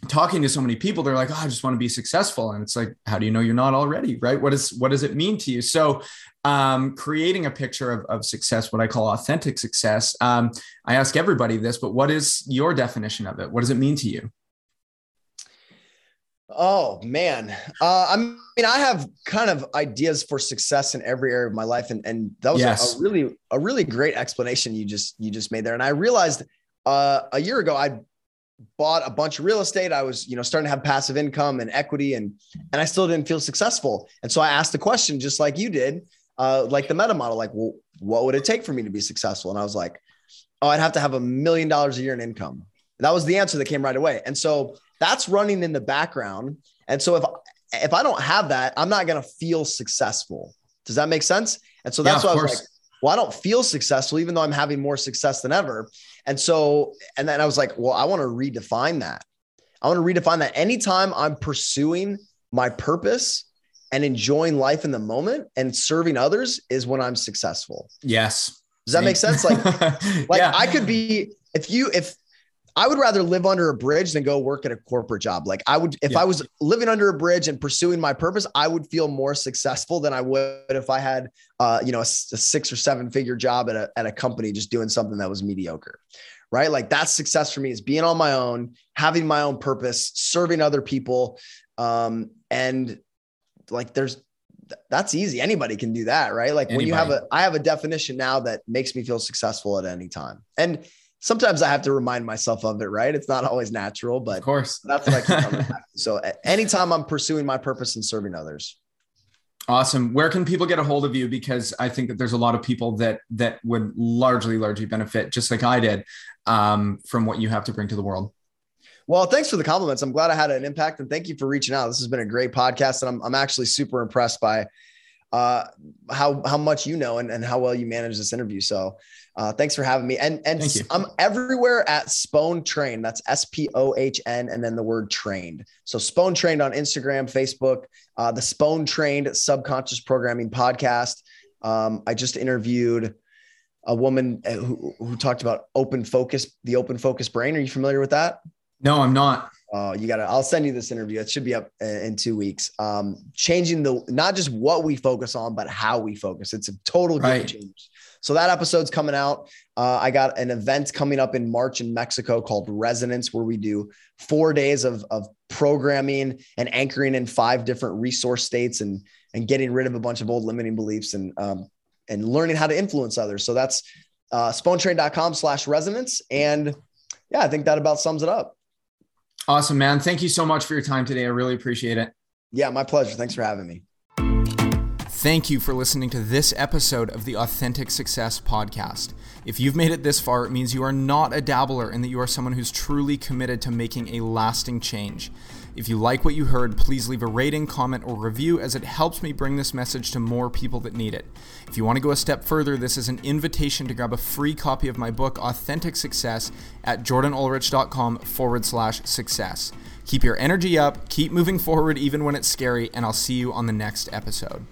talking to so many people they're like oh i just want to be successful. And it's like how do you know you're not already? Right? What is what does it mean to you? So um, creating a picture of, of success what i call authentic success um, i ask everybody this but what is your definition of it? What does it mean to you? Oh man, uh, I mean, I have kind of ideas for success in every area of my life, and and that was yes. a, a, really a really great explanation you just you just made there. And I realized uh, a year ago I bought a bunch of real estate. I was, you know, starting to have passive income and equity and and I still didn't feel successful. And so I asked the question just like you did, uh, like the meta model, like, well, what would it take for me to be successful? And I was like, oh, I'd have to have a million dollars a year in income. That was the answer that came right away. And so that's running in the background. And so if if I don't have that, I'm not going to feel successful. Does that make sense? And so that's yeah, why I was like, well, I don't feel successful, even though I'm having more success than ever. And so, and then I was like, well, I want to redefine that. I want to redefine that anytime I'm pursuing my purpose and enjoying life in the moment and serving others is when I'm successful. Yes. Does that make sense? Like, <laughs> like yeah. I could be, if you, if I would rather live under a bridge than go work at a corporate job. Like I would, if yeah. I was living under a bridge and pursuing my purpose, I would feel more successful than I would if I had, uh, you know, a, a six or seven figure job at a, at a company just doing something that was mediocre. Right. Like that's success for me is being on my own, having my own purpose, serving other people. Um, and like there's, that's easy. Anybody can do that. Right. Like Anybody. when you have a, I have a definition now that makes me feel successful at any time. And sometimes I have to remind myself of it, right? It's not always natural, but of course, that's what I keep coming back. <laughs> So anytime I'm pursuing my purpose and serving others. Awesome. Where can people get a hold of you? Because I think that there's a lot of people that that would largely, largely benefit, just like I did, um, from what you have to bring to the world. Well, thanks for the compliments. I'm glad I had an impact, and thank you for reaching out. This has been a great podcast, and I'm I'm actually super impressed by uh, how how much you know and, and how well you manage this interview. So uh, thanks for having me. And and I'm everywhere at Spohn Trained. That's S P O H N and then the word trained. So Spohn Trained on Instagram, Facebook, uh, the Spohn Trained Subconscious Programming podcast. Um, I just interviewed a woman uh, who, who talked about open focus, the open focus brain. Are you familiar with that? No, I'm not. Oh, you got to, I'll send you this interview. It should be up uh, in two weeks. Um, changing the, not just what we focus on, but how we focus. It's a total game right. change. So that episode's coming out. Uh, I got an event coming up in March in Mexico called Resonance, where we do four days of, of programming and anchoring in five different resource states and, and getting rid of a bunch of old limiting beliefs and, um, and learning how to influence others. So that's uh, spohntrained.com slash resonance. And yeah, I think that about sums it up. Awesome, man. Thank you so much for your time today. I really appreciate it. Yeah, my pleasure. Thanks for having me. Thank you for listening to this episode of the Authentic Success Podcast. If you've made it this far, it means you are not a dabbler and that you are someone who's truly committed to making a lasting change. If you like what you heard, please leave a rating, comment, or review as it helps me bring this message to more people that need it. If you want to go a step further, this is an invitation to grab a free copy of my book, Authentic Success, at jordanulrich.com forward slash success. Keep your energy up, keep moving forward even when it's scary, and I'll see you on the next episode.